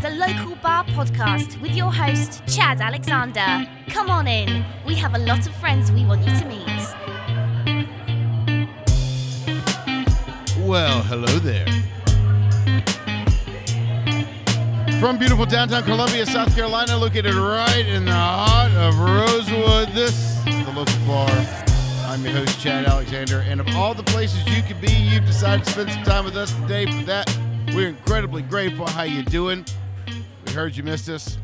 the Local Bar Podcast with your host, Chad Alexander. Come on in. We have a lot of friends we want you to meet. Well, hello there. From beautiful downtown Columbia, South Carolina, located right in the heart of Rosewood, this is the local bar. I'm your host, Chad Alexander, and of all the places you could be, you've decided to spend some time with us today. For that, we're incredibly grateful. How you doing? We heard you missed us.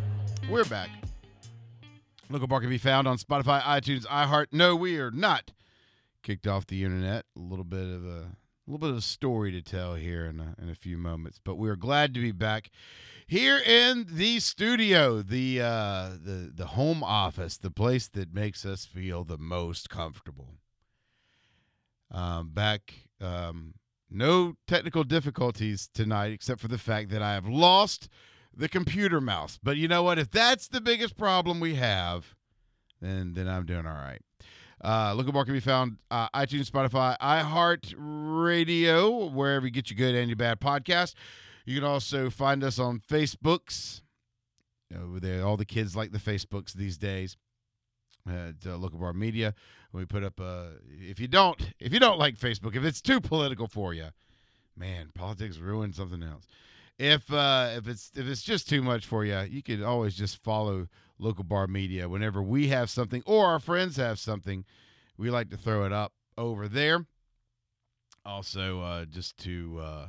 We're back. Local bar can be found on Spotify, iTunes, iHeart. No, we are not kicked off the internet. A little bit of a a little bit of a story to tell here in a, in a few moments. But we're glad to be back here in the studio, the uh, the the home office, the place that makes us feel the most comfortable. Um, back, um, no technical difficulties tonight, except for the fact that I have lost the computer mouse. But you know what? If that's the biggest problem we have, then then I'm doing all right. Uh, Local Bar can be found uh, iTunes, Spotify, iHeart Radio, wherever you get your good and your bad podcast. You can also find us on Facebooks. You know, all the kids like the Facebooks these days. At uh, Local Bar Media, we put up. Uh, if you don't, if you don't like Facebook, if it's too political for you, man, politics ruin something else. If uh, if it's if it's just too much for you, you could always just follow local bar media whenever we have something or our friends have something we like to throw it up over there. Also uh, just to uh,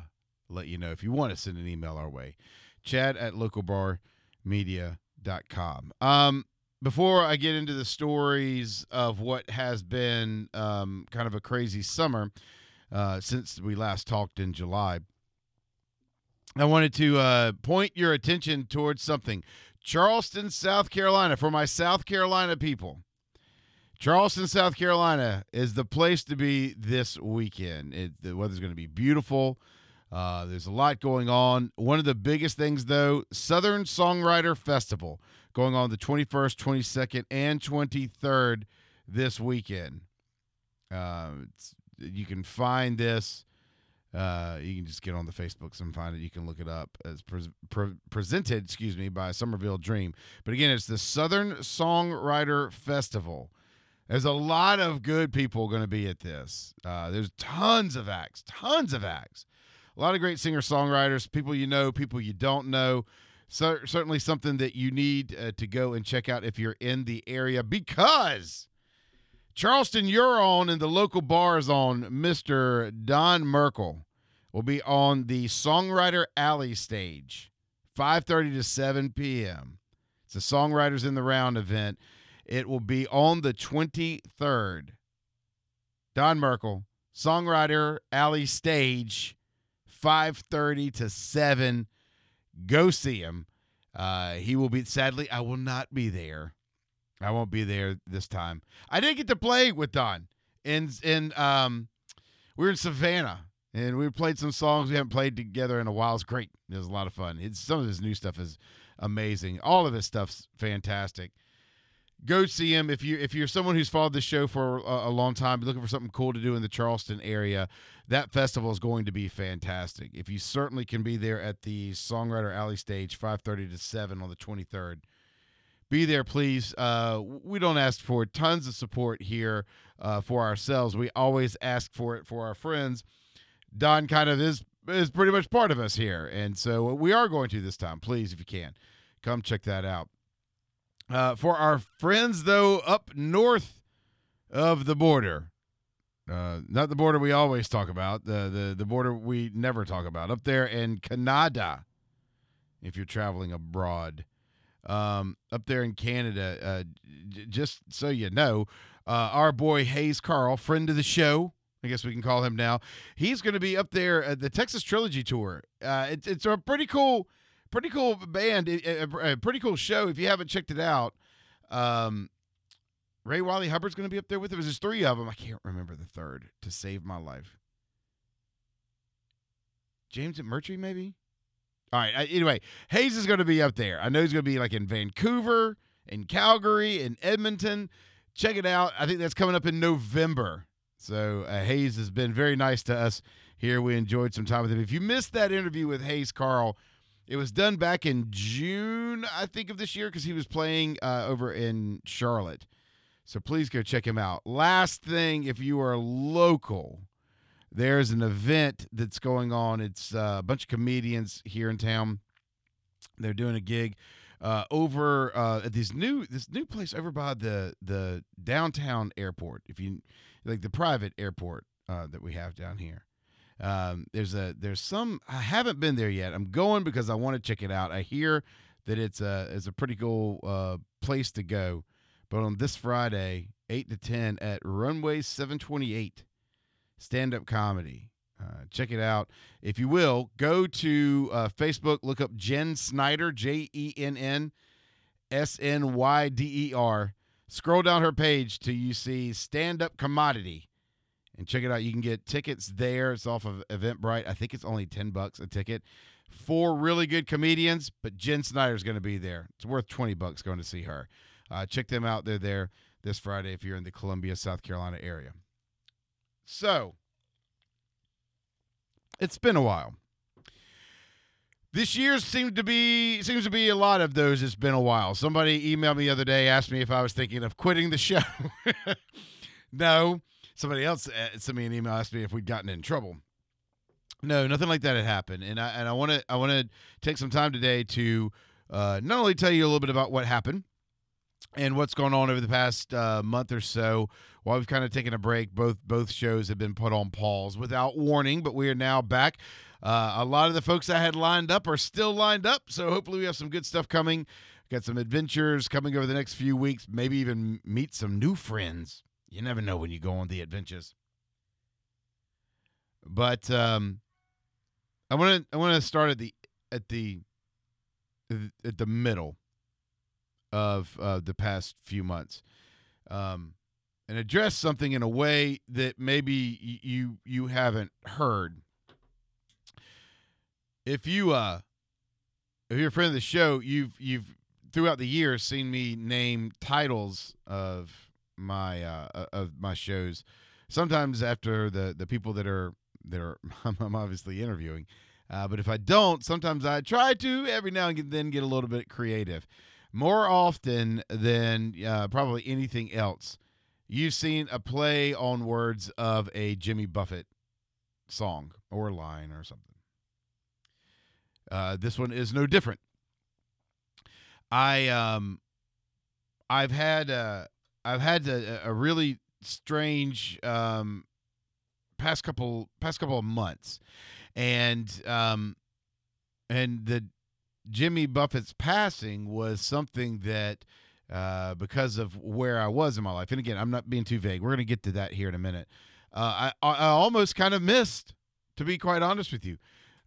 let you know if you want to send an email our way chad at localbarmedia.com um, before i get into the stories of what has been um, kind of a crazy summer uh, since we last talked in july I wanted to uh, point your attention towards something. Charleston, South Carolina, for my South Carolina people. Charleston, South Carolina is the place to be this weekend. It, the weather's going to be beautiful. Uh, there's a lot going on. One of the biggest things, though, Southern Songwriter Festival going on the 21st, 22nd, and 23rd this weekend. Uh, you can find this uh, you can just get on the Facebooks and find it. You can look it up as pre- pre- presented, excuse me, by Summerville Dream. But again, it's the Southern Songwriter Festival. There's a lot of good people going to be at this. Uh, there's tons of acts, tons of acts. A lot of great singer songwriters, people you know, people you don't know. So, certainly something that you need uh, to go and check out if you're in the area because Charleston, you're on, and the local bar is on. Mr. Don Merkel will be on the Songwriter Alley stage, 5:30 to 7 p.m. It's a Songwriters in the Round event. It will be on the 23rd. Don Merkel, Songwriter Alley stage, 5:30 to 7. Go see him. Uh, he will be. Sadly, I will not be there. I won't be there this time. I did get to play with Don in in um we were in Savannah and we played some songs we haven't played together in a while. It's great. It was a lot of fun. It's, some of his new stuff is amazing. All of his stuff's fantastic. Go see him if you if you're someone who's followed the show for a, a long time, looking for something cool to do in the Charleston area. That festival is going to be fantastic. If you certainly can be there at the Songwriter Alley stage, 5:30 to 7 on the 23rd be there, please. Uh, we don't ask for tons of support here uh, for ourselves. We always ask for it for our friends. Don kind of is is pretty much part of us here, and so we are going to this time. Please, if you can, come check that out. Uh, for our friends, though, up north of the border, uh, not the border we always talk about, the, the the border we never talk about, up there in Canada. If you're traveling abroad um, up there in Canada. Uh, j- just so you know, uh, our boy Hayes Carll, friend of the show, I guess we can call him now. He's going to be up there at the Texas Trilogy Tour. Uh, it, it's a pretty cool, pretty cool band, a, a, pretty cool show. If you haven't checked it out, um, Ray Wylie Hubbard's going to be up there with it. There's three of them. I can't remember the third to save my life. James McMurtry, maybe. All right. Anyway, Hayes is going to be up there. I know he's going to be like in Vancouver, in Calgary, in Edmonton. Check it out. I think that's coming up in November. So uh, Hayes has been very nice to us here. We enjoyed some time with him. If you missed that interview with Hayes Carll, It was done back in June, I think, of this year because he was playing uh, over in Charlotte. So please go check him out. Last thing, if you are local, there's an event that's going on. It's uh, a bunch of comedians here in town. They're doing a gig uh, over uh, at this new this new place over by the the downtown airport. If you like the private airport uh, that we have down here. Um, there's a there's some I haven't been there yet. I'm going because I want to check it out. I hear that it's a it's a pretty cool uh, place to go. But on this Friday, eight to ten at Runway 728, stand up comedy. Uh, check it out. If you will, go to uh, Facebook, look up Jenn Snyder, J E N N S N Y D E R. Scroll down her page till you see Stand Up Commodity and check it out. You can get tickets there. It's off of Eventbrite. I think it's only 10 bucks a ticket. Four really good comedians, but Jenn Snyder's going to be there. It's worth 20 bucks going to see her. Uh, check them out. They're there this Friday if you're in the Columbia, South Carolina area. So, it's been a while. This year seemed to be seems to be a lot of those. It's been a while. Somebody emailed me the other day, asked me if I was thinking of quitting the show. no, somebody else uh, sent me an email, asked me if we'd gotten in trouble. No, nothing like that had happened, and I and I want to I want to take some time today to uh, not only tell you a little bit about what happened and what's going on over the past uh, month or so while we've kind of taken a break both both shows have been put on pause without warning but we are now back. Uh, a lot of the folks i had lined up are still lined up so hopefully we have some good stuff coming. Got some adventures coming over the next few weeks maybe even meet some new friends. You never know when you go on the adventures. But um, i want to i want to start at the at the at the middle of uh, the past few months, um, and address something in a way that maybe you you haven't heard. If you uh, if you're a friend of the show, you've you've throughout the years seen me name titles of my uh, of my shows. Sometimes after the the people that are that are I'm obviously interviewing. Uh, but if I don't, sometimes I try to every now and then get a little bit creative more often than uh, probably anything else, you've seen a play on words of a Jimmy Buffett song or line or something. Uh, this one is no different. I um, I've had uh, I've had a, a really strange um, past couple past couple of months, and um, and the Jimmy Buffett's passing was something that, uh, because of where I was in my life, and again, I'm not being too vague. We're going to get to that here in a minute. Uh, I, I almost kind of missed, to be quite honest with you,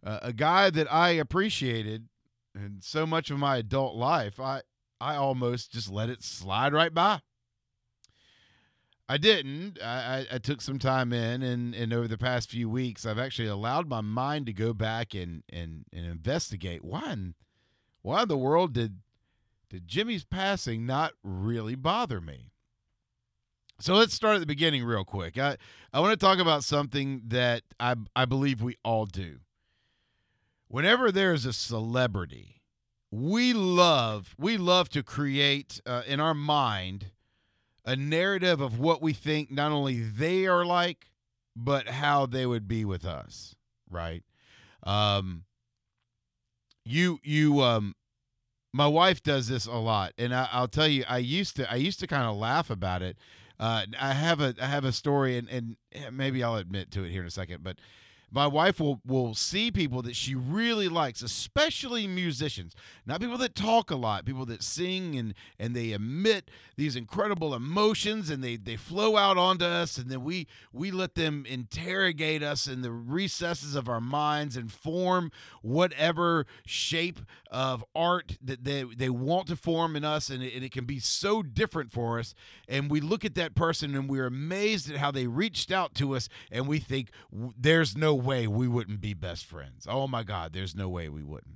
uh, a guy that I appreciated and so much of my adult life. I I almost just let it slide right by. I didn't. I, I, took some time in, and, and over the past few weeks, I've actually allowed my mind to go back and, and, and investigate why in why in the world did did Jimmy's passing not really bother me? So let's start at the beginning real quick. I, I want to talk about something that I, I believe we all do. Whenever there's a celebrity, we love we love to create uh, in our mind a narrative of what we think not only they are like, but how they would be with us, right? Um, you you um my wife does this a lot and I, will tell you i used to i used to kind of laugh about it. Uh, i have a i have a story and and maybe i'll admit to it here in a second but my wife will will see people that she really likes, especially musicians, not people that talk a lot, people that sing and and they emit these incredible emotions and they they flow out onto us, and then we we let them interrogate us in the recesses of our minds and form whatever shape of art that they they want to form in us, and it, and it can be so different for us. And we look at that person and we're amazed at how they reached out to us, and we think there's no way we wouldn't be best friends. Oh my God, there's no way we wouldn't.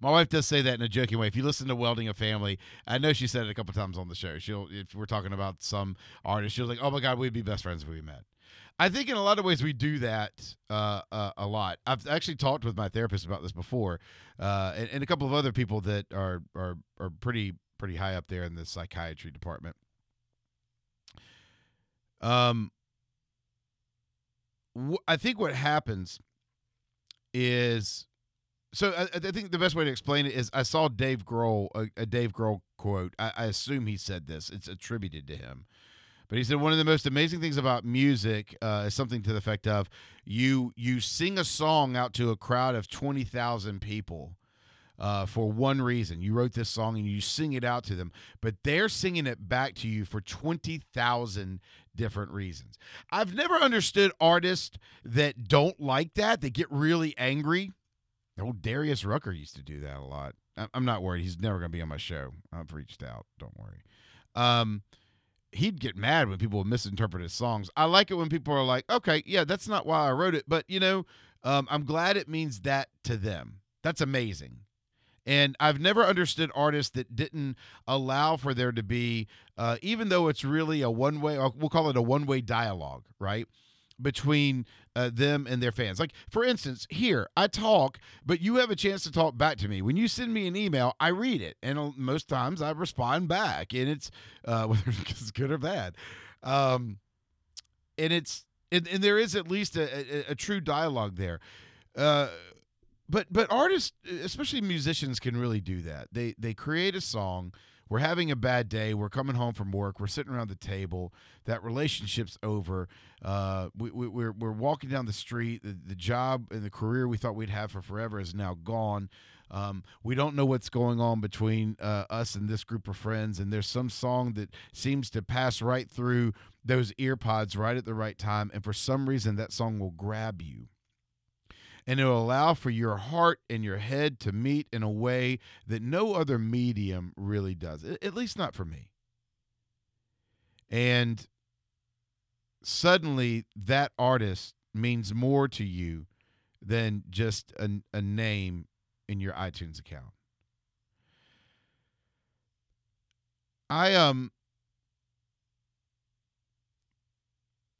My wife does say that in a joking way. If you listen to Welding a Family, I know she said it a couple times on the show. She'll, if we're talking about some artist, she'll like, "Oh my God, we'd be best friends if we met." I think in a lot of ways we do that uh, uh, a lot. I've actually talked with my therapist about this before, uh, and, and a couple of other people that are are are pretty pretty high up there in the psychiatry department. Um, I think what happens is so I, I think the best way to explain it is I saw Dave Grohl a, a Dave Grohl quote. I, I assume he said this. It's attributed to him. But he said one of the most amazing things about music uh, is something to the effect of you you sing a song out to a crowd of twenty thousand people uh, for one reason. You wrote this song and you sing it out to them, but they're singing it back to you for twenty thousand different reasons. I've never understood artists that don't like that. They get really angry. Old Darius Rucker used to do that a lot. I'm not worried. He's never going to be on my show. I've reached out. Don't worry. Um, he'd get mad when people would misinterpret his songs. I like it when people are like, okay, yeah, that's not why I wrote it, but you know, um, I'm glad it means that to them. That's amazing. And I've never understood artists that didn't allow for there to be, uh, even though it's really a one way, we'll call it a one way dialogue, right? Between uh, them and their fans. Like, for instance, here, I talk, but you have a chance to talk back to me. When you send me an email, I read it. And uh, most times I respond back, and it's uh, whether it's good or bad. Um, and it's, and, and there is at least a, a, a true dialogue there. Uh, but but artists especially musicians can really do that. They they create a song we're having a bad day we're coming home from work we're sitting around the table that relationship's over uh, we, we, we're, we're walking down the street the, the job and the career we thought we'd have for forever is now gone. Um, we don't know what's going on between uh, us and this group of friends and there's some song that seems to pass right through those ear pods right at the right time and for some reason that song will grab you and it will allow for your heart and your head to meet in a way that no other medium really does, at least not for me. And suddenly, that artist means more to you than just a, a name in your iTunes account. I um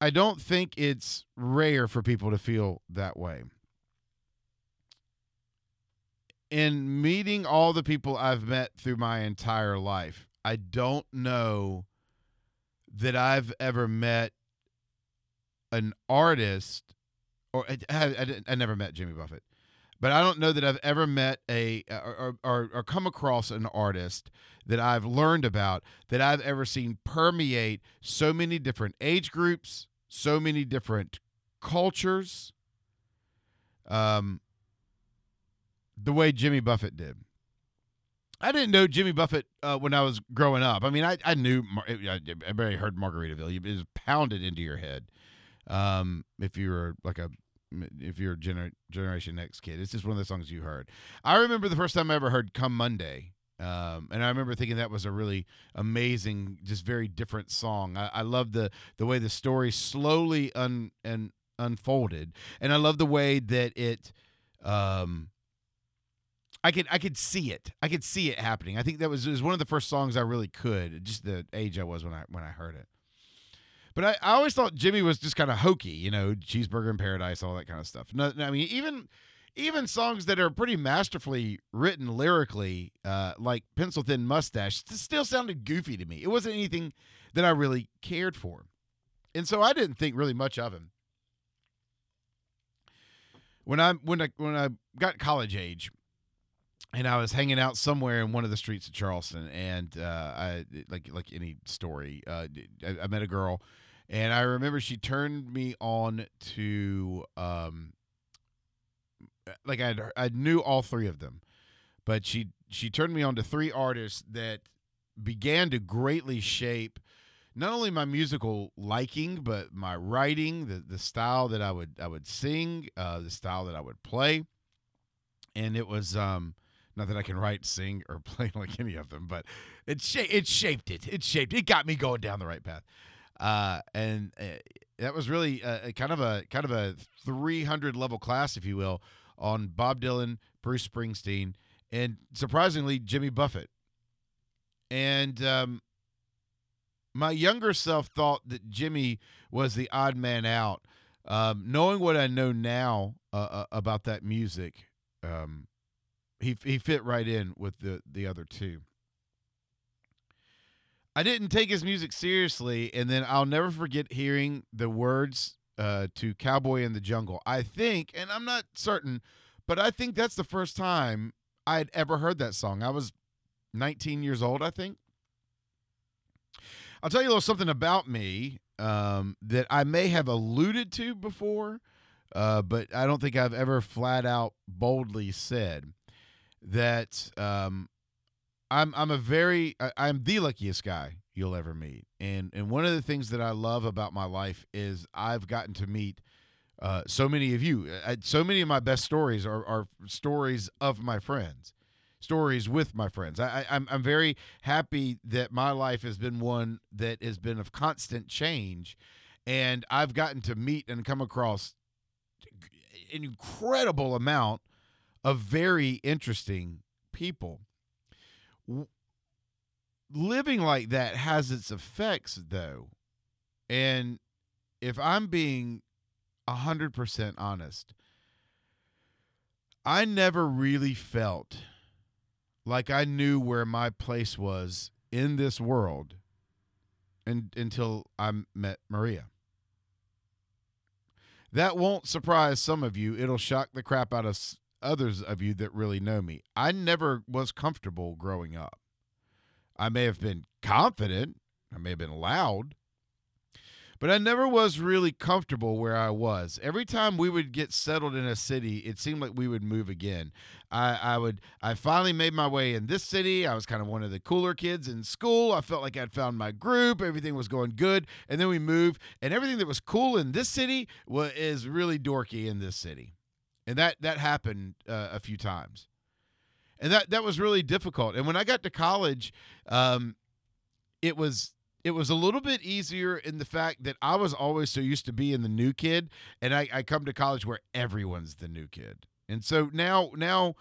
I don't think it's rare for people to feel that way in meeting all the people I've met through my entire life, I don't know that I've ever met an artist, or I, I, I, never met Jimmy Buffett, but I don't know that I've ever met a or, or, or come across an artist that I've learned about that I've ever seen permeate so many different age groups, so many different cultures. Um, the way Jimmy Buffett did. I didn't know Jimmy Buffett uh, when I was growing up. I mean, I, I knew, everybody heard Margaritaville. It was pounded into your head. Um, if you were like a, if you're a gener- Generation X kid, it's just one of the songs you heard. I remember the first time I ever heard Come Monday. Um, and I remember thinking that was a really amazing, just very different song. I, I love the the way the story slowly un and unfolded, and I love the way that it um, I could I could see it. I could see it happening. I think that was, was one of the first songs I really could. Just the age I was when I when I heard it. But I, I always thought Jimmy was just kind of hokey, you know, cheeseburger in paradise, all that kind of stuff. No, I mean, even even songs that are pretty masterfully written lyrically, uh, like Pencil Thin Mustache, still sounded goofy to me. It wasn't anything that I really cared for. And so I didn't think really much of him. When I when I when I got college age, and I was hanging out somewhere in one of the streets of Charleston, and uh, I like like any story, uh, I, I, met a girl, and I remember she turned me on to um, like I I knew all three of them, but she she turned me on to three artists that began to greatly shape not only my musical liking but my writing, the the style that I would I would sing, uh, the style that I would play, and it was um not that I can write, sing, or play like any of them, but it sh- it shaped it. It shaped. It got me going down the right path. Uh, and uh, that was really a kind of a kind of a 300 level class, if you will, on Bob Dylan, Bruce Springsteen, and surprisingly Jimmy Buffett. And um, my younger self thought that Jimmy was the odd man out. Um, knowing what I know now uh, uh, about that music, um, he he fit right in with the the other two. I didn't take his music seriously, and then I'll never forget hearing the words uh, to "Cowboy in the Jungle." I think, and I'm not certain, but I think that's the first time I had ever heard that song. I was 19 years old, I think. I'll tell you a little something about me um, that I may have alluded to before, uh, but I don't think I've ever flat out boldly said that um, I'm I'm a very I, I'm the luckiest guy you'll ever meet, and and one of the things that I love about my life is I've gotten to meet. Uh, so many of you, uh, so many of my best stories are, are stories of my friends stories with my friends. I, I, I'm I'm very happy that my life has been one that has been of constant change, and I've gotten to meet and come across an incredible amount of very interesting people. Living like that has its effects, though, and if I'm being hundred percent honest, I never really felt like I knew where my place was in this world and, until I met Maria. That won't surprise some of you. It'll shock the crap out of others of you that really know me. I never was comfortable growing up. I may have been confident, I may have been loud, but I never was really comfortable where I was. Every time we would get settled in a city, it seemed like we would move again. I, I would I finally made my way in this city. I was kind of one of the cooler kids in school. I felt like I'd found my group. Everything was going good. And then we moved, and everything that was cool in this city was is really dorky in this city. And that that happened uh, a few times. And that that was really difficult. And when I got to college, um, it was it was a little bit easier in the fact that I was always so used to being the new kid, and I, I come to college where everyone's the new kid, and so now now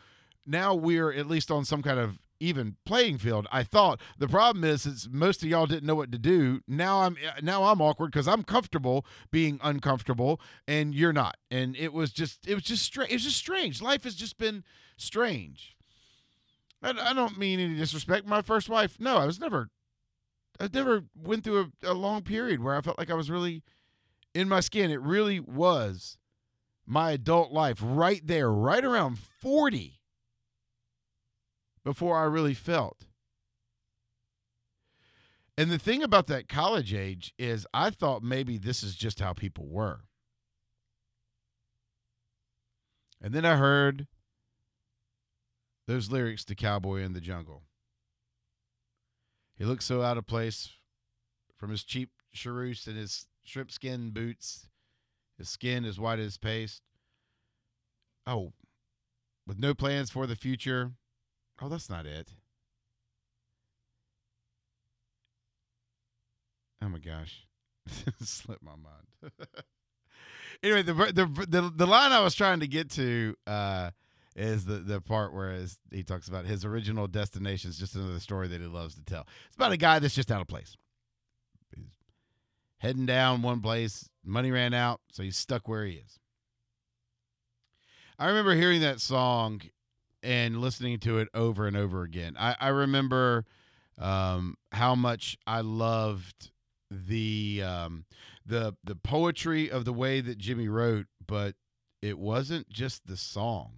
now we're at least on some kind of even playing field. I thought the problem is is most of y'all didn't know what to do. Now I'm now I'm awkward because I'm comfortable being uncomfortable, and you're not. And it was just it was just strange. Was just strange. Life has just been strange. I, I don't mean any disrespect. My first wife, no, I was never I never went through a, a long period where I felt like I was really in my skin. It really was my adult life right there, right around 40 before I really felt. And the thing about that college age is I thought maybe this is just how people were. And then I heard those lyrics to Cowboy in the Jungle. He looks so out of place from his cheap cheroots and his shrimp skin boots. His skin is white as paste. Oh, with no plans for the future. Oh, that's not it. Oh my gosh, slipped my mind. anyway, the, the the the line I was trying to get to uh, is the the part where he talks about his original destination is just another story that he loves to tell. It's about a guy that's just out of place. He's heading down one place, money ran out, so he's stuck where he is. I remember hearing that song and listening to it over and over again. I, I remember um, how much I loved the um, the the poetry of the way that Jimmy wrote, but it wasn't just the song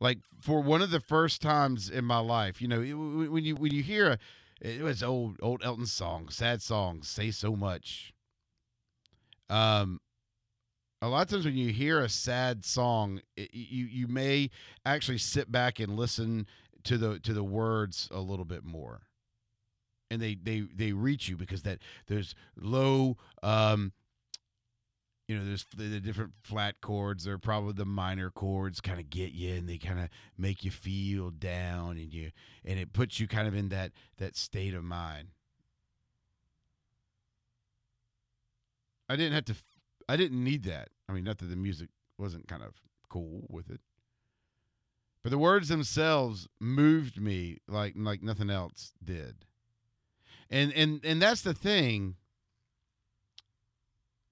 like for one of the first times in my life, you know, when you when you hear a it was old old Elton song, sad song, say so much. Um, a lot of times when you hear a sad song, it, you you may actually sit back and listen to the to the words a little bit more, and they they they reach you because that there's low um you know, there's the, different flat chords. They're probably the minor chords kind of get you and they kind of make you feel down and you and it puts you kind of in that that state of mind. I didn't have to I didn't need that. I mean, not that the music wasn't kind of cool with it. But the words themselves moved me like like nothing else did. And and and that's the thing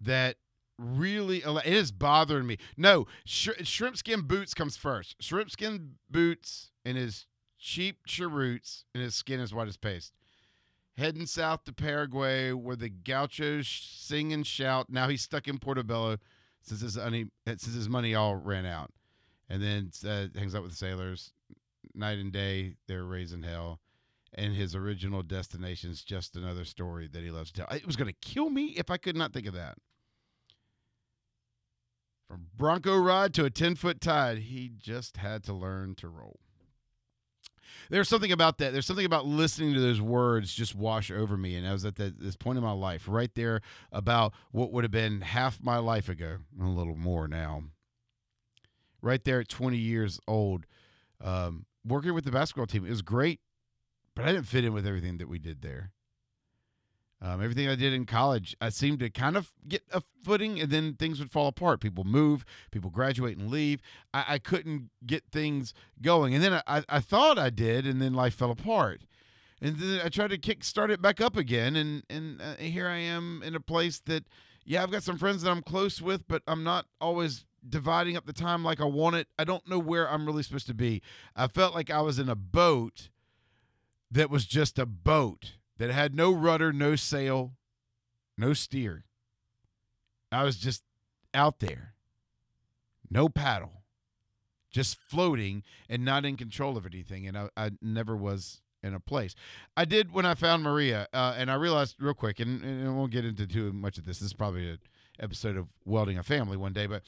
that really it is bothering me. No, sh- shrimp skin boots comes first. Shrimp skin boots and his cheap cheroots and his skin is white as paste. Heading south to Paraguay where the gauchos sing and shout. Now he's stuck in Portobello since his, money, since his money all ran out. And then uh, hangs out with the sailors night and day. They're raising hell. And his original destination is just another story that he loves to tell. It was going to kill me if I could not think of that. From Bronco ride to a 10 foot tide, he just had to learn to roll. There's something about that. There's something about listening to those words just wash over me. And I was at the, this point in my life, right there, about what would have been half my life ago, a little more now. Right there at 20 years old, um, working with the basketball team. It was great, but I didn't fit in with everything that we did there. Um, everything I did in college, I seemed to kind of get a footing, and then things would fall apart. People move, people graduate and leave. I, I couldn't get things going, and then I, I thought I did, and then life fell apart. And then I tried to kick start it back up again, and and uh, here I am in a place that, yeah, I've got some friends that I'm close with, but I'm not always dividing up the time like I want it. I don't know where I'm really supposed to be. I felt like I was in a boat that was just a boat that had no rudder, no sail, no steer. I was just out there, no paddle, just floating and not in control of anything. And I, I never was in a place. I did when I found Maria, uh, and I realized real quick, and, and I won't get into too much of this. This is probably an episode of Welding a Family one day, but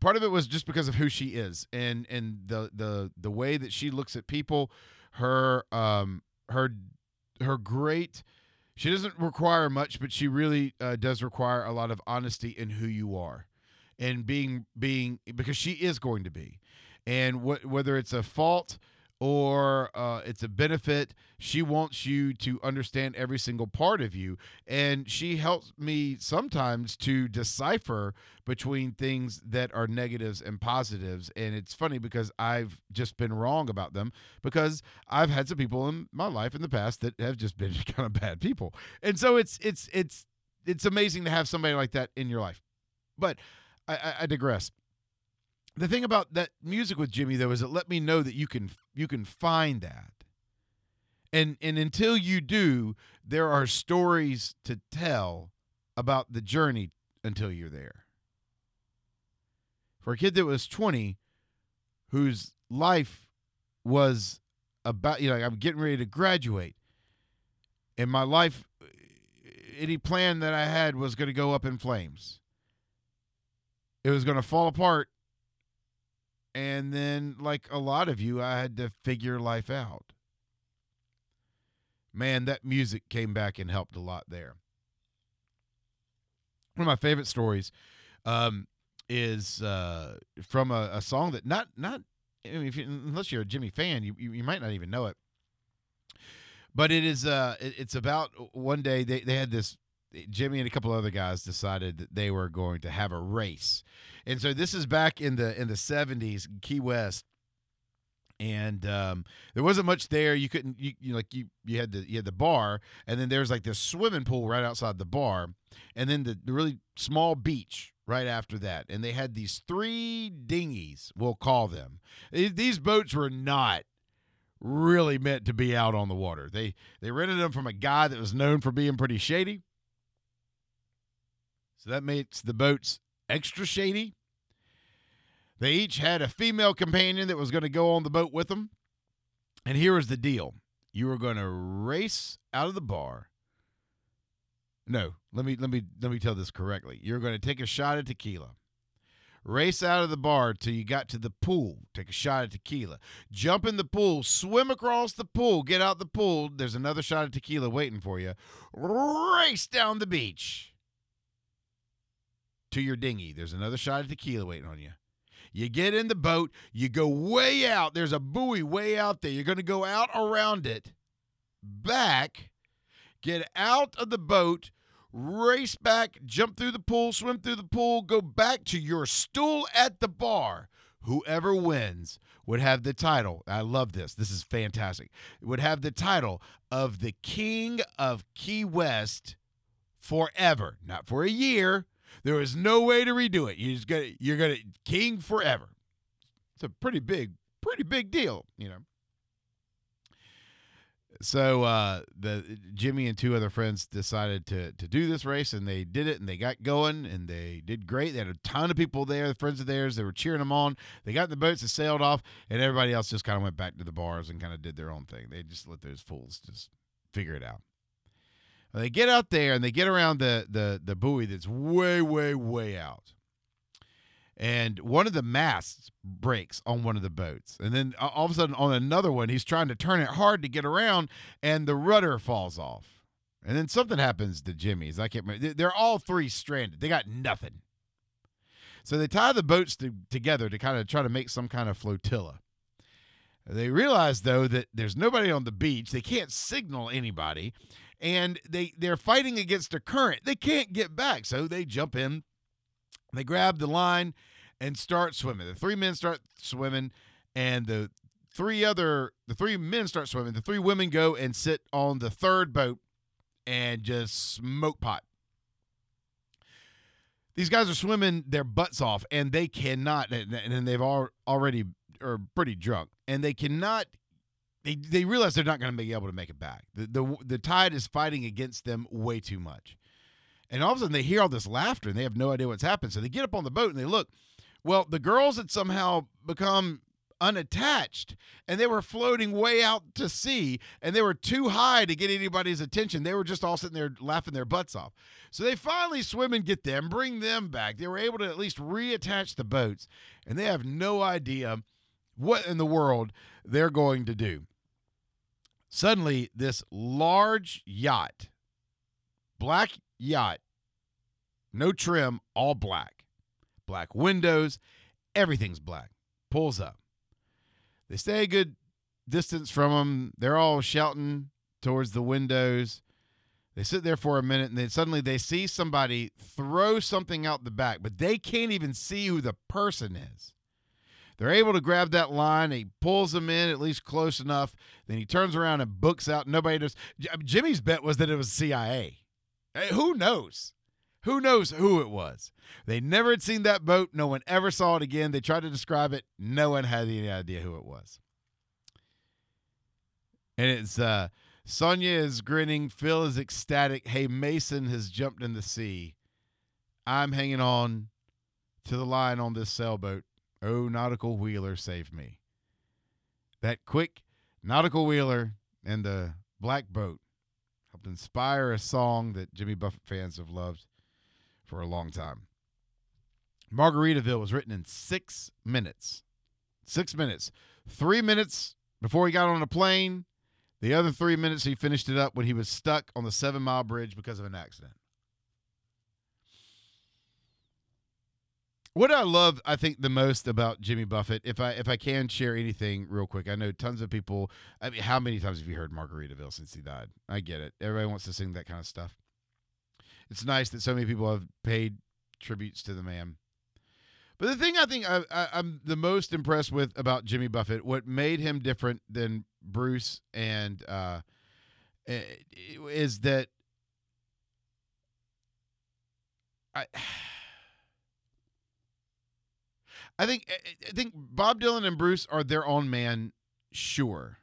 part of it was just because of who she is and and the the the way that she looks at people, her um her her great she doesn't require much but she really uh, does require a lot of honesty in who you are and being being because she is going to be. And wh- whether it's a fault or uh, it's a benefit. She wants you to understand every single part of you. And she helps me sometimes to decipher between things that are negatives and positives. And it's funny because I've just been wrong about them because I've had some people in my life in the past that have just been kind of bad people. And so it's, it's, it's, it's amazing to have somebody like that in your life. But I, I digress the thing about that music with Jimmy though is it let me know that you can you can find that. And and until you do, there are stories to tell about the journey until you're there. For a kid that was 20 whose life was about you know I'm getting ready to graduate and my life any plan that I had was going to go up in flames. It was going to fall apart and then, like a lot of you, I had to figure life out. Man, that music came back and helped a lot there. One of my favorite stories um, is uh, from a, a, song that not not I mean, you, unless you're a Jimmy fan, you, you, you might not even know it. But it is uh, it, it's about one day they, they had this Jimmy and a couple other guys decided that they were going to have a race. And so this is back in the in the 70s Key West and um, there wasn't much there. You couldn't you, you like you you had the you had the bar, and then there's like this swimming pool right outside the bar, and then the, the really small beach right after that. And they had these three dinghies, we'll call them. These boats were not really meant to be out on the water. They they rented them from a guy that was known for being pretty shady. So that makes the boats extra shady. They each had a female companion that was going to go on the boat with them. And here was the deal you were going to race out of the bar. No, let me let me let me tell this correctly. You're going to take a shot of tequila. Race out of the bar till you got to the pool. Take a shot of tequila. Jump in the pool. Swim across the pool. Get out the pool. There's another shot of tequila waiting for you. Race down the beach to your dinghy. There's another shot of tequila waiting on you. You get in the boat, you go way out. There's a buoy way out there. You're going to go out around it, back, get out of the boat, race back, jump through the pool, swim through the pool, go back to your stool at the bar. whoever wins would have the title. I love this. This is fantastic. Would have the title of the King of Key West forever, not for a year. There is no way to redo it. You're gonna you're gonna king forever. It's a pretty big, pretty big deal, you know. So uh, the Jimmy and two other friends decided to to do this race, and they did it, and they got going, and they did great. They had a ton of people there, the friends of theirs. They were cheering them on. They got in the boats, and sailed off, and everybody else just kind of went back to the bars and kind of did their own thing. They just let those fools just figure it out. They get out there and they get around the the the buoy that's way way way out. And one of the masts breaks on one of the boats. And then all of a sudden on another one he's trying to turn it hard to get around and the rudder falls off. And then something happens to Jimmy's. I can't remember. They're all three stranded. They got nothing. So they tie the boats to, together to kind of try to make some kind of flotilla. They realize though that there's nobody on the beach. They can't signal anybody and they they're fighting against a current. They can't get back, so they jump in. They grab the line and start swimming. The three men start swimming, and the three other the three men start swimming. The three women go and sit on the third boat and just smoke pot. These guys are swimming their butts off, and they cannot. And they've all already are pretty drunk, and they cannot they they realize they're not going to be able to make it back. The, the the tide is fighting against them way too much. And all of a sudden they hear all this laughter and they have no idea what's happened. So they get up on the boat and they look. Well, the girls had somehow become unattached and they were floating way out to sea and they were too high to get anybody's attention. They were just all sitting there laughing their butts off. So they finally swim and get them, bring them back. They were able to at least reattach the boats and they have no idea what in the world they're going to do. Suddenly, this large yacht, black yacht, no trim, all black, black windows, everything's black, pulls up. They stay a good distance from them. They're all shouting towards the windows. They sit there for a minute and then suddenly they see somebody throw something out the back, but they can't even see who the person is. They're able to grab that line. He pulls them in at least close enough. Then he turns around and books out. Nobody knows. Jimmy's bet was that it was CIA. Hey, who knows? Who knows who it was? They never had seen that boat. No one ever saw it again. They tried to describe it. No one had any idea who it was. And it's uh Sonia is grinning. Phil is ecstatic. Hey, Mason has jumped in the sea. I'm hanging on to the line on this sailboat. Oh, nautical wheeler, save me. That quick nautical wheeler and the black boat helped inspire a song that Jimmy Buffett fans have loved for a long time. Margaritaville was written in six minutes. Six minutes. Three minutes before he got on a plane. The other three minutes, he finished it up when he was stuck on the Seven Mile Bridge because of an accident. What I love, I think, the most about Jimmy Buffett, if I if I can share anything real quick, I know tons of people. I mean, how many times have you heard Margaritaville since he died? I get it. Everybody wants to sing that kind of stuff. It's nice that so many people have paid tributes to the man. But the thing I think I, I'm the most impressed with about Jimmy Buffett, what made him different than Bruce and uh, is that I. I think eh, eh, I think Bob Dylan and Bruce are their own man, sure.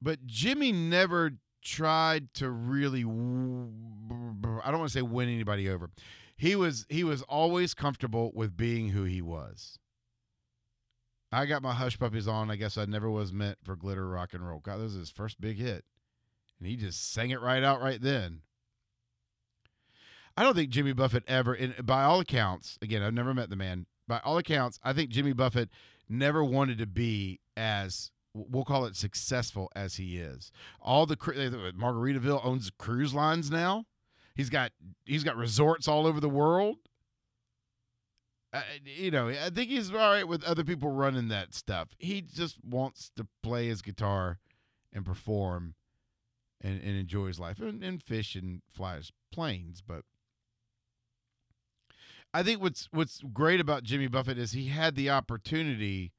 But Jimmy never tried to really I don't want to say win anybody over. He was he was always comfortable with being who he was. I got my hush puppies on. I guess I never was meant for glitter rock and roll. God, this was his first big hit. And he just sang it right out right then. I don't think Jimmy Buffett ever, by all accounts, again, I've never met the man. By all accounts, I think Jimmy Buffett never wanted to be as we'll call it successful as he is. All the Margaritaville owns cruise lines now. He's got he's got resorts all over the world. Uh, you know, I think he's all right with other people running that stuff. He just wants to play his guitar and perform and, and enjoy his life and, and fish and fly his planes. But I think what's what's great about Jimmy Buffett is he had the opportunity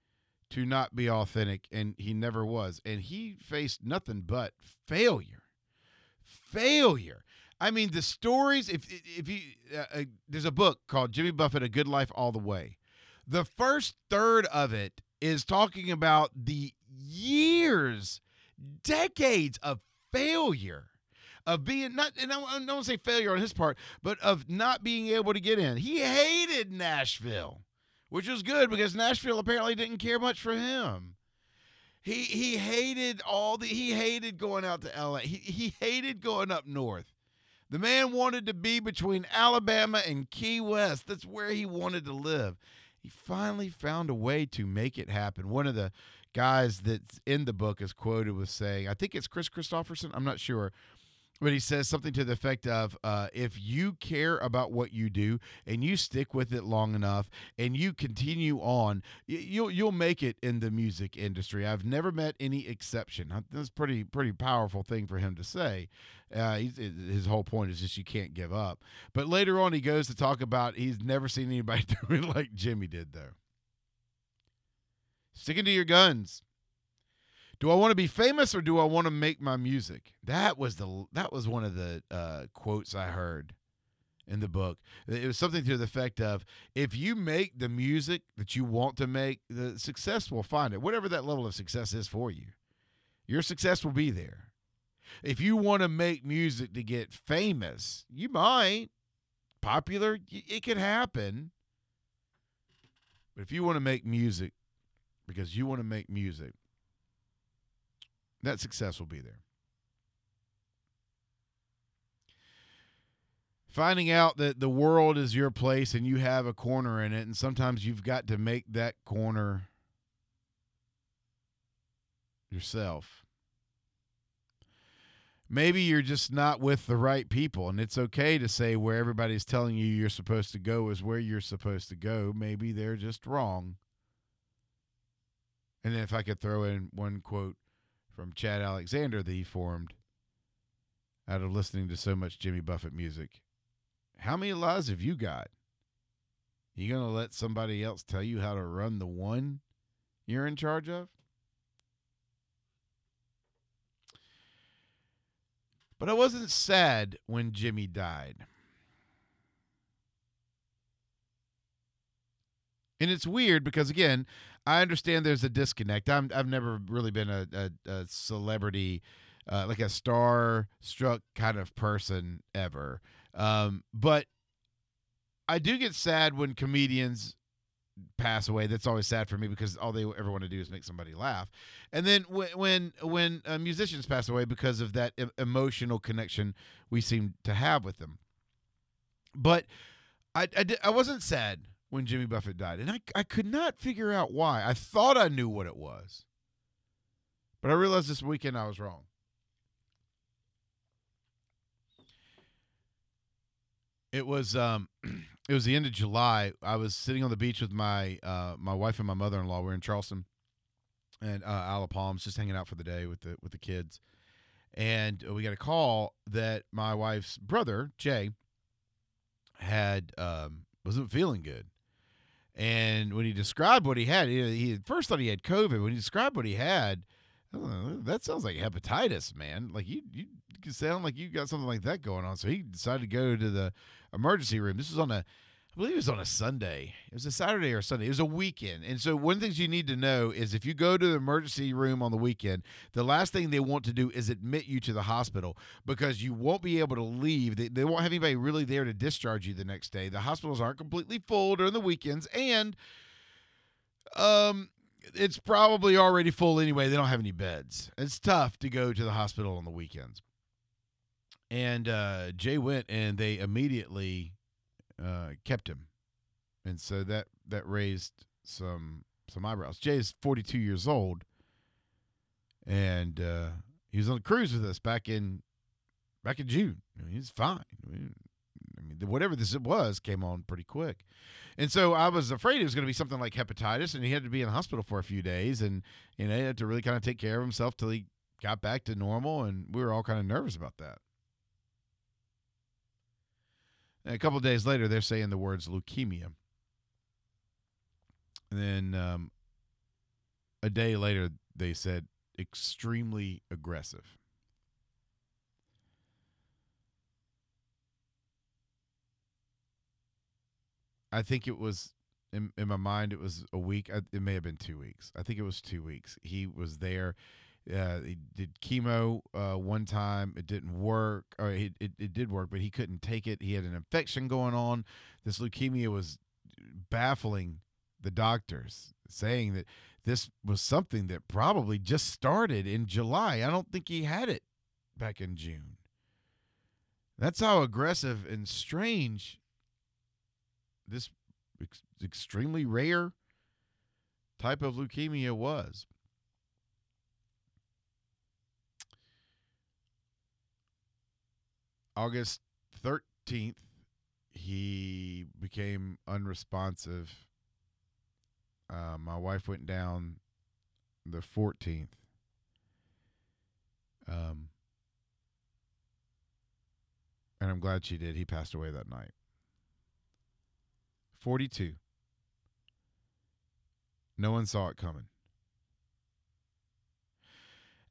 to not be authentic, and he never was, and he faced nothing but failure, failure. I mean, the stories. If if you uh, uh, there's a book called Jimmy Buffett: A Good Life All the Way. The first third of it is talking about the years, decades of failure of being not and I don't say failure on his part, but of not being able to get in. He hated Nashville, which was good because Nashville apparently didn't care much for him. He he hated all the he hated going out to LA. He he hated going up north. The man wanted to be between Alabama and Key West. That's where he wanted to live. He finally found a way to make it happen. One of the guys that's in the book is quoted with saying, I think it's Kris Kristofferson, I'm not sure, but he says something to the effect of uh, if you care about what you do and you stick with it long enough and you continue on you'll you'll make it in the music industry. I've never met any exception. That's pretty pretty powerful thing for him to say. Uh, his whole point is just you can't give up. But later on he goes to talk about he's never seen anybody do it like jimmy did though. Sticking to your guns do I want to be famous or do I want to make my music? That was the that was one of the uh, quotes I heard in the book. It was something to the effect of if you make the music that you want to make, the success will find it. Whatever that level of success is for you, your success will be there. If you want to make music to get famous, you might popular. It could happen. But if you want to make music because you want to make music that success will be there. Finding out that the world is your place and you have a corner in it, and sometimes you've got to make that corner yourself. Maybe you're just not with the right people, and it's okay to say where everybody's telling you you're supposed to go is where you're supposed to go. Maybe they're just wrong. And then if I could throw in one quote from Chad Alexander that he formed out of listening to so much Jimmy Buffett music. How many lives have you got? You going to let somebody else tell you how to run the one you're in charge of? But I wasn't sad when Jimmy died. And it's weird because, again, I understand there's a disconnect. I'm I've never really been a, a, a celebrity, uh, like a star struck kind of person ever. Um, but I do get sad when comedians pass away. That's always sad for me because all they ever want to do is make somebody laugh. And then when when when uh, musicians pass away because of that emotional connection we seem to have with them. But I I, I wasn't sad when Jimmy Buffett died. And I, I could not figure out why. I thought I knew what it was. But I realized this weekend I was wrong. It was um it was the end of July. I was sitting on the beach with my uh my wife and my mother-in-law. We're in Charleston and uh Isle Palms just hanging out for the day with the with the kids. And we got a call that my wife's brother, Jay, had um wasn't feeling good and when he described what he had, he, he first thought he had COVID. When he described what he had, that sounds like hepatitis, man. Like you, you sound like you got something like that going on. So he decided to go to the emergency room. This was on a I believe it was on a Sunday. It was a Saturday or Sunday. It was a weekend. And so one of the things you need to know is if you go to the emergency room on the weekend, the last thing they want to do is admit you to the hospital because you won't be able to leave. They, they won't have anybody really there to discharge you the next day. The hospitals aren't completely full during the weekends and um it's probably already full anyway. They don't have any beds. It's tough to go to the hospital on the weekends. And uh, Jay went and they immediately uh, kept him, and so that that raised some some eyebrows. Jay is 42 years old, and uh, he was on the cruise with us back in back in June. I mean, he's fine. I mean, whatever this it was came on pretty quick. And so I was afraid it was going to be something like hepatitis, and he had to be in the hospital for a few days, and you know he had to really kind of take care of himself till he got back to normal, and we were all kind of nervous about that. And a couple days later, they're saying the words leukemia. And then um, a day later, they said extremely aggressive. I think it was in, in my mind it was a week. It may have been two weeks. I think it was two weeks. He was there. Uh, he did chemo uh, one time. It didn't work. Or it, it, it did work, but he couldn't take it. He had an infection going on. This leukemia was baffling the doctors, saying that this was something that probably just started in July. I don't think he had it back in June. That's how aggressive and strange this ex- extremely rare type of leukemia was. August 13th, he became unresponsive. Uh, my wife went down the 14th. Um, and I'm glad she did. He passed away that night. 42. No one saw it coming.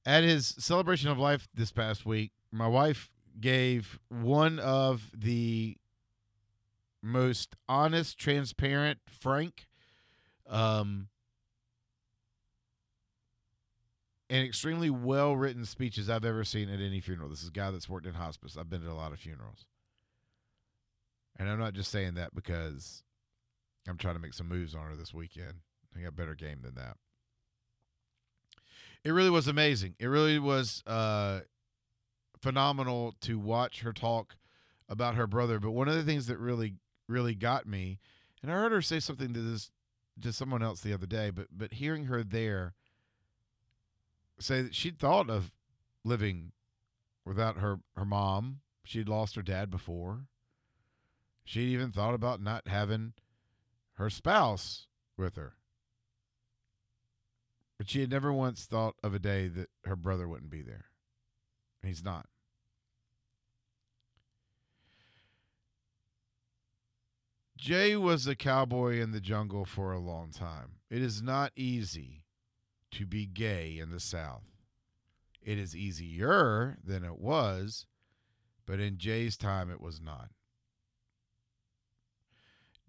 At his celebration of life this past week, my wife gave one of the most honest, transparent, frank, um, and extremely well written speeches I've ever seen at any funeral. This is a guy that's worked in hospice. I've been to a lot of funerals. And I'm not just saying that because I'm trying to make some moves on her this weekend. I got a better game than that. It really was amazing. It really was uh, phenomenal to watch her talk about her brother. But one of the things that really, really got me, and I heard her say something to this to someone else the other day, but but hearing her there say that she'd thought of living without her her mom. She'd lost her dad before. She'd even thought about not having her spouse with her. But she had never once thought of a day that her brother wouldn't be there. He's not. Jay was a cowboy in the jungle for a long time. It is not easy to be gay in the South. It is easier than it was, but in Jay's time, it was not.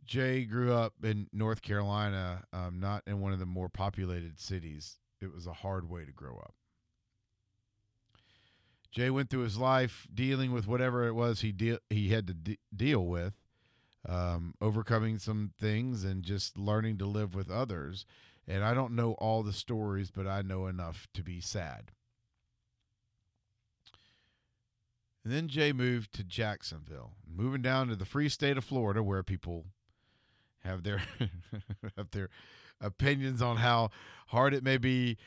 Jay grew up in North Carolina, um, not in one of the more populated cities. It was a hard way to grow up. Jay went through his life dealing with whatever it was he de- he had to de- deal with, um, overcoming some things and just learning to live with others. And I don't know all the stories, but I know enough to be sad. And then Jay moved to Jacksonville, moving down to the free state of Florida, where people have their have their opinions on how hard it may be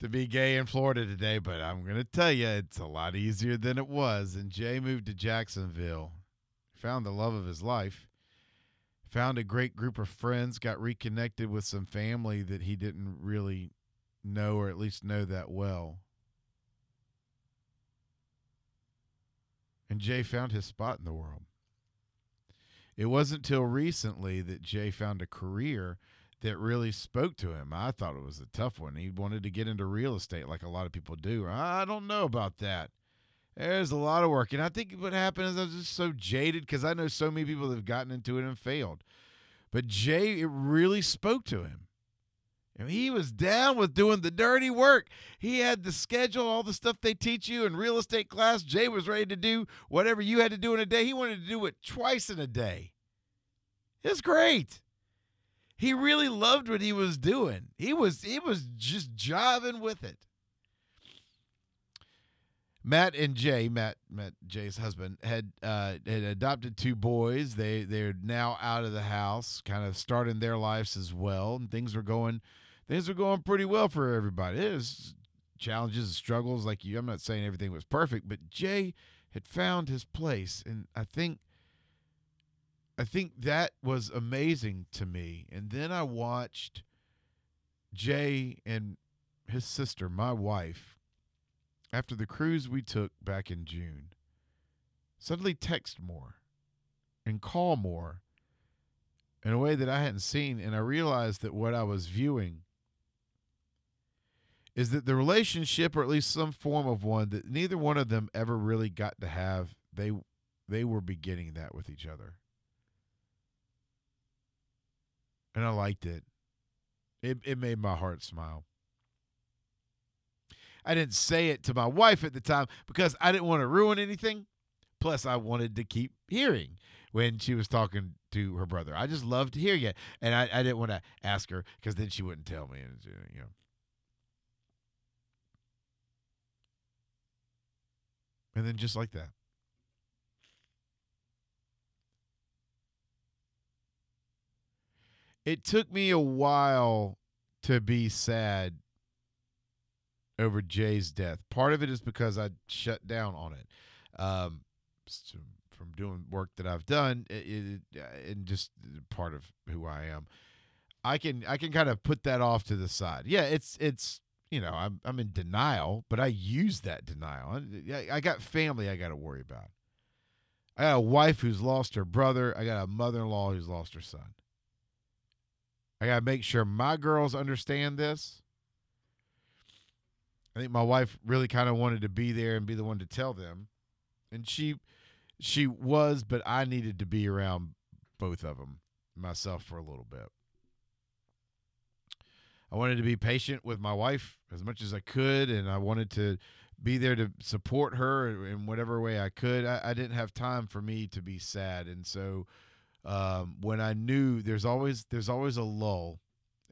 to be gay in Florida today, but I'm going to tell you it's a lot easier than it was. And Jay moved to Jacksonville, found the love of his life, found a great group of friends, got reconnected with some family that he didn't really know or at least know that well. And Jay found his spot in the world. It wasn't till recently that Jay found a career that really spoke to him. I thought it was a tough one. He wanted to get into real estate like a lot of people do. I don't know about that. There's a lot of work. And I think what happened is I was just so jaded because I know so many people that have gotten into it and failed. But Jay, it really spoke to him. And he was down with doing the dirty work. He had the schedule, all the stuff they teach you in real estate class. Jay was ready to do whatever you had to do in a day. He wanted to do it twice in a day. It's great. He really loved what he was doing. He was he was just jiving with it. Matt and Jay, Matt, Matt Jay's husband, had uh, had adopted two boys. They they're now out of the house, kind of starting their lives as well, and things were going things were going pretty well for everybody. There's challenges and struggles, like you. I'm not saying everything was perfect, but Jay had found his place, and I think I think that was amazing to me. And then I watched Jay and his sister, my wife, after the cruise we took back in June, suddenly text more. and call more in a way that I hadn't seen. And I realized that what I was viewing is that the relationship, or at least some form of one, that neither one of them ever really got to have, they they were beginning that with each other. And I liked it. It it made my heart smile. I didn't say it to my wife at the time because I didn't want to ruin anything. Plus, I wanted to keep hearing when she was talking to her brother. I just loved hearing it, and I, I didn't want to ask her because then she wouldn't tell me. And you know. And then just like that. It took me a while to be sad over Jay's death. Part of it is because I shut down on it. Um, from doing work that I've done, it, it, and just part of who I am, I can I can kind of put that off to the side. Yeah, it's it's you know I'm I'm in denial, but I use that denial. I, I got family I got to worry about. I got a wife who's lost her brother. I got a mother-in-law who's lost her son. I got to make sure my girls understand this. I think my wife really kind of wanted to be there and be the one to tell them. And she she was, but I needed to be around both of them myself for a little bit. I wanted to be patient with my wife as much as I could, and I wanted to be there to support her in whatever way I could. I, I didn't have time for me to be sad, and so um, when I knew there's always there's always a lull.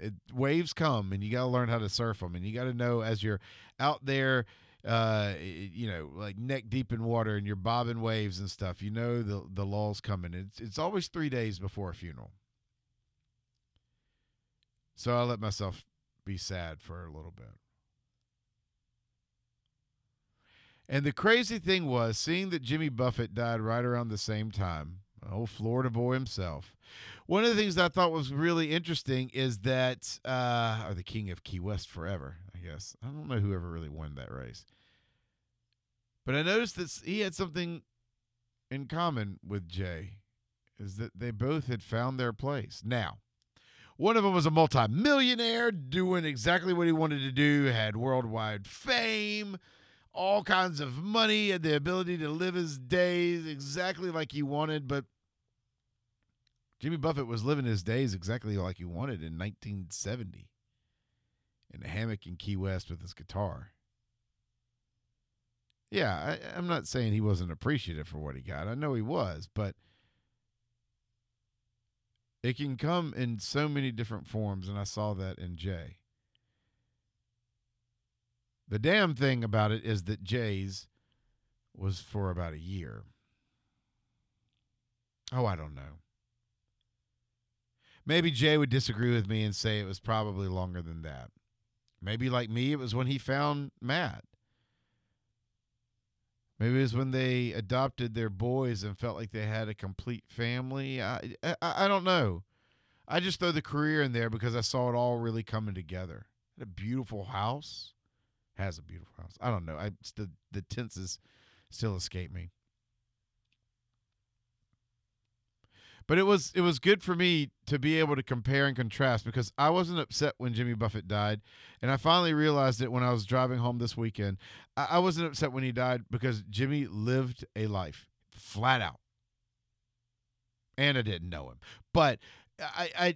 It, waves come, and you got to learn how to surf them, and you got to know as you're out there uh, you know, like neck deep in water and you're bobbing waves and stuff, you know the the lull's coming. It's it's always three days before a funeral. So I let myself be sad for a little bit. And the crazy thing was seeing that Jimmy Buffett died right around the same time, old Florida boy himself. One of the things I thought was really interesting is that, uh, or the king of Key West forever, I guess. I don't know who ever really won that race. But I noticed that he had something in common with Jay, is that they both had found their place. Now, one of them was a multimillionaire doing exactly what he wanted to do, had worldwide fame, all kinds of money, had the ability to live his days exactly like he wanted. But Jimmy Buffett was living his days exactly like he wanted in 1970 in a hammock in Key West with his guitar. Yeah, I, I'm not saying he wasn't appreciative for what he got. I know he was, but it can come in so many different forms, and I saw that in Jay. The damn thing about it is that Jay's was for about a year. Oh, I don't know. Maybe Jay would disagree with me and say it was probably longer than that. Maybe, like me, it was when he found Matt. Maybe it was when they adopted their boys and felt like they had a complete family. I, I, I don't know. I just throw the career in there because I saw it all really coming together. Had a beautiful house. Has a beautiful house. I don't know. I the the tenses still escape me. But it was it was good for me to be able to compare and contrast because I wasn't upset when Jimmy Buffett died, and I finally realized it when I was driving home this weekend. I, I wasn't upset when he died because Jimmy lived a life flat out, and I didn't know him, but I, I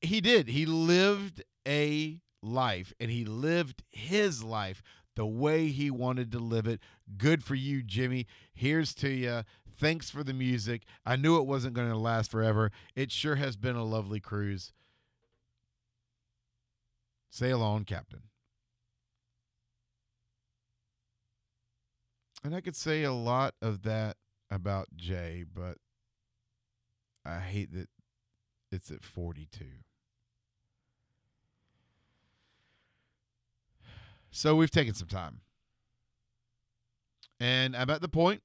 he did. He lived a life, and he lived his life the way he wanted to live it. Good for you, Jimmy. Here's to you. Thanks for the music. I knew it wasn't going to last forever. It sure has been a lovely cruise. Sail on, Captain. And I could say a lot of that about Jay, but I hate that it's at 42. So we've taken some time. And I'm at the point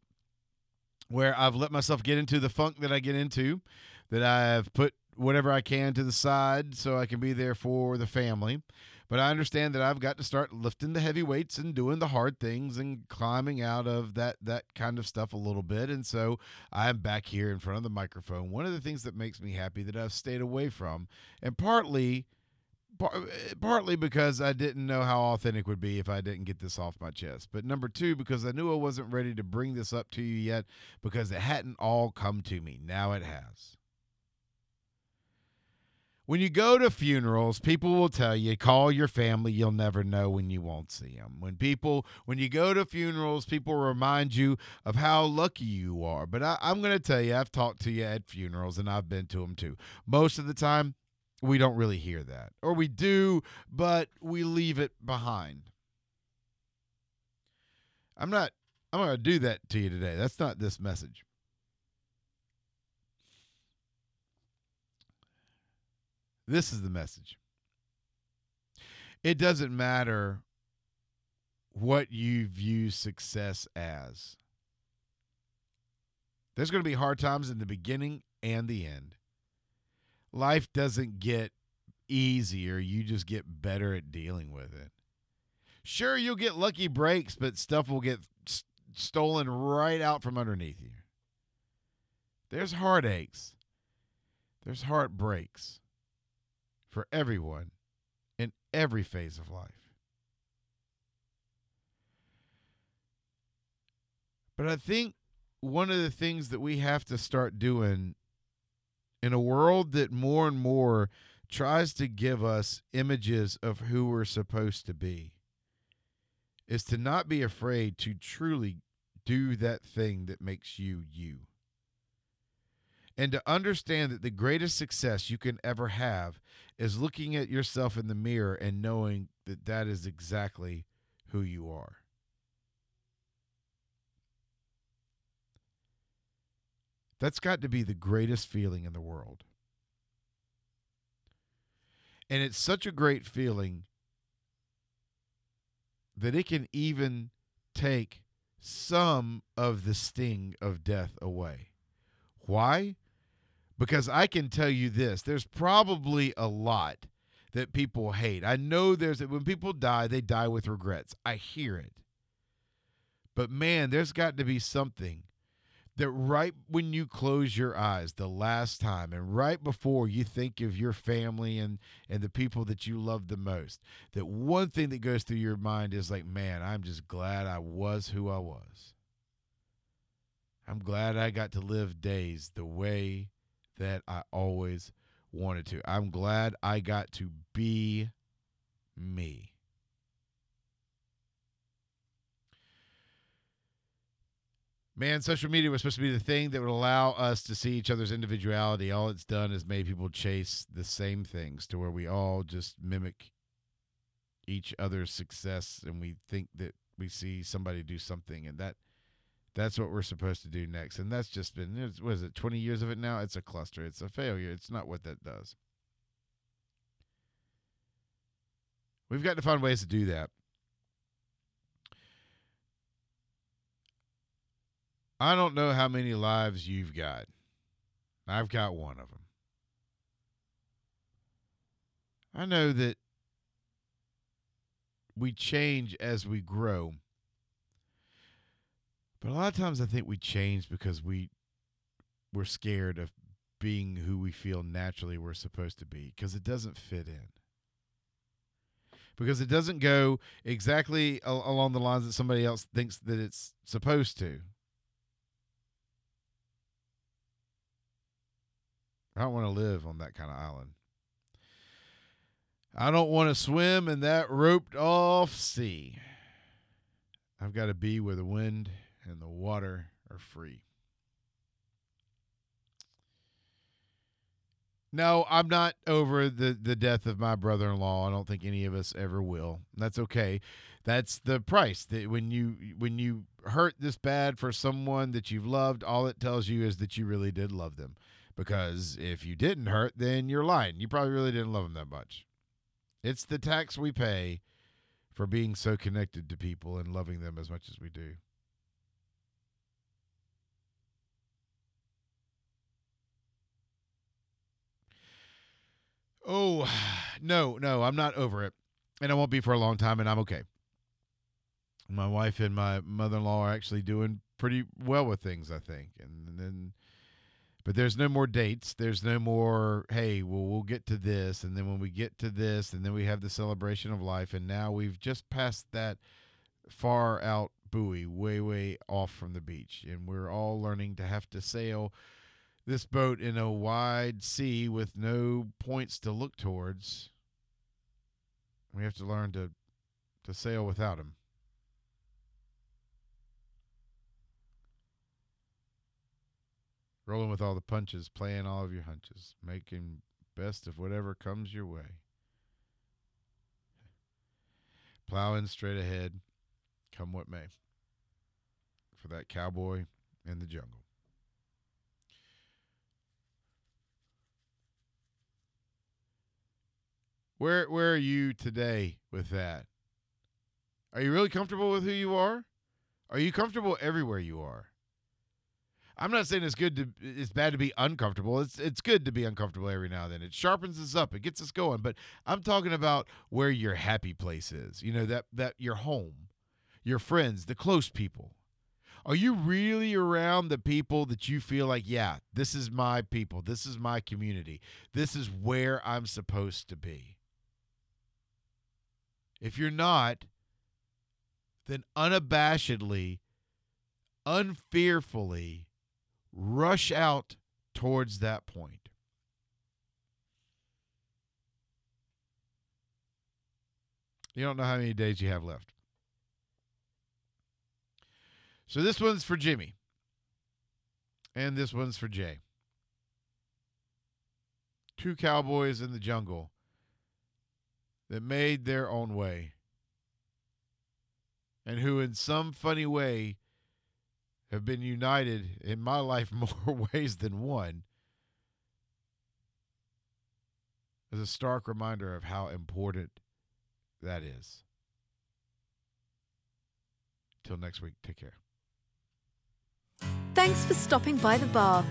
where I've let myself get into the funk that I get into, that I've put whatever I can to the side so I can be there for the family. But I understand that I've got to start lifting the heavy weights and doing the hard things and climbing out of that that kind of stuff a little bit. And so I'm back here in front of the microphone. One of the things that makes me happy that I've stayed away from, and partly Uh, partly because I didn't know how authentic would be if I didn't get this off my chest. But number two, because I knew I wasn't ready to bring this up to you yet because it hadn't all come to me. Now it has. When you go to funerals, people will tell you, call your family, you'll never know when you won't see them. When people, when you go to funerals, people remind you of how lucky you are. But I, am going to tell you, I've talked to you at funerals and I've been to them too. Most of the time, we don't really hear that. Or we do, but we leave it behind. I'm not, I'm not going to do that to you today. That's not this message. This is the message. It doesn't matter what you view success as. There's going to be hard times in the beginning and the end. Life doesn't get easier, you just get better at dealing with it. Sure, you'll get lucky breaks, but stuff will get st- stolen right out from underneath you. There's heartaches, there's heartbreaks for everyone in every phase of life. But I think one of the things that we have to start doing in a world that more and more tries to give us images of who we're supposed to be is to not be afraid to truly do that thing that makes you you. And to understand that the greatest success you can ever have is looking at yourself in the mirror and knowing that that is exactly who you are. That's got to be the greatest feeling in the world. And it's such a great feeling that it can even take some of the sting of death away. Why? because I can tell you this there's probably a lot that people hate. I know there's when people die, they die with regrets. I hear it. But man, there's got to be something that right when you close your eyes the last time and right before you think of your family and and the people that you love the most that one thing that goes through your mind is like man i'm just glad i was who i was i'm glad i got to live days the way that I always wanted to. I'm glad I got to be me. Man, social media was supposed to be the thing that would allow us to see each other's individuality. All it's done is made people chase the same things to where we all just mimic each other's success and we think that we see somebody do something and that that's what we're supposed to do next. And that's just been, what is it, 20 years of it now? It's a cluster. It's a failure. It's not what that does. We've got to find ways to do that. I don't know how many lives you've got. I've got one of them. I know that we change as we grow. But a lot of times I think we change because we we're scared of being who we feel naturally we're supposed to be because it doesn't fit in. Because it doesn't go exactly al- along the lines that somebody else thinks that it's supposed to. I don't want to live on that kind of island. I don't want to swim in that roped off sea. I've got to be where the wind and the water are free. No, I'm not over the, the death of my brother in law. I don't think any of us ever will. That's okay. That's the price. That when you when you hurt this bad for someone that you've loved, all it tells you is that you really did love them. Because if you didn't hurt, then you're lying. You probably really didn't love them that much. It's the tax we pay for being so connected to people and loving them as much as we do. Oh, no, no, I'm not over it. And I won't be for a long time, and I'm okay. My wife and my mother in law are actually doing pretty well with things, I think. And then, but there's no more dates. There's no more, hey, well, we'll get to this. And then when we get to this, and then we have the celebration of life. And now we've just passed that far out buoy, way, way off from the beach. And we're all learning to have to sail this boat in a wide sea with no points to look towards. We have to learn to to sail without him. Rolling with all the punches, playing all of your hunches, making best of whatever comes your way. Plowing straight ahead, come what may. For that cowboy in the jungle. Where where are you today with that? Are you really comfortable with who you are? Are you comfortable everywhere you are? I'm not saying it's good to it's bad to be uncomfortable. It's it's good to be uncomfortable every now and then. It sharpens us up. It gets us going. But I'm talking about where your happy place is. You know that that your home, your friends, the close people. Are you really around the people that you feel like, yeah, this is my people. This is my community. This is where I'm supposed to be. If you're not, then unabashedly, unfearfully rush out towards that point. You don't know how many days you have left. So this one's for Jimmy. And this one's for Jay. Two cowboys in the jungle that made their own way and who, in some funny way, have been united in my life more ways than one is a stark reminder of how important that is. Till next week, take care. Thanks for stopping by the bar.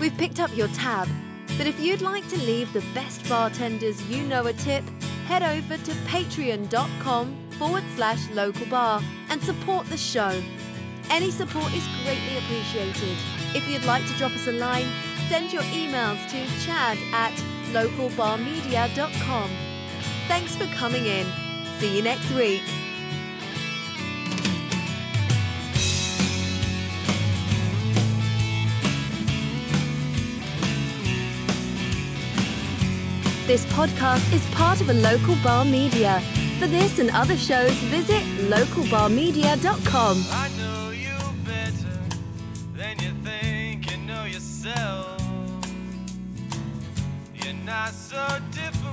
We've picked up your tab, but if you'd like to leave the best bartenders you know a tip, head over to patreon.com forward slash local bar and support the show. Any support is greatly appreciated. If you'd like to drop us a line, send your emails to chad at localbarmedia.com. Thanks for coming in. See you next week. This podcast is part of a local bar media. For this and other shows, visit localbarmedia.com. so different.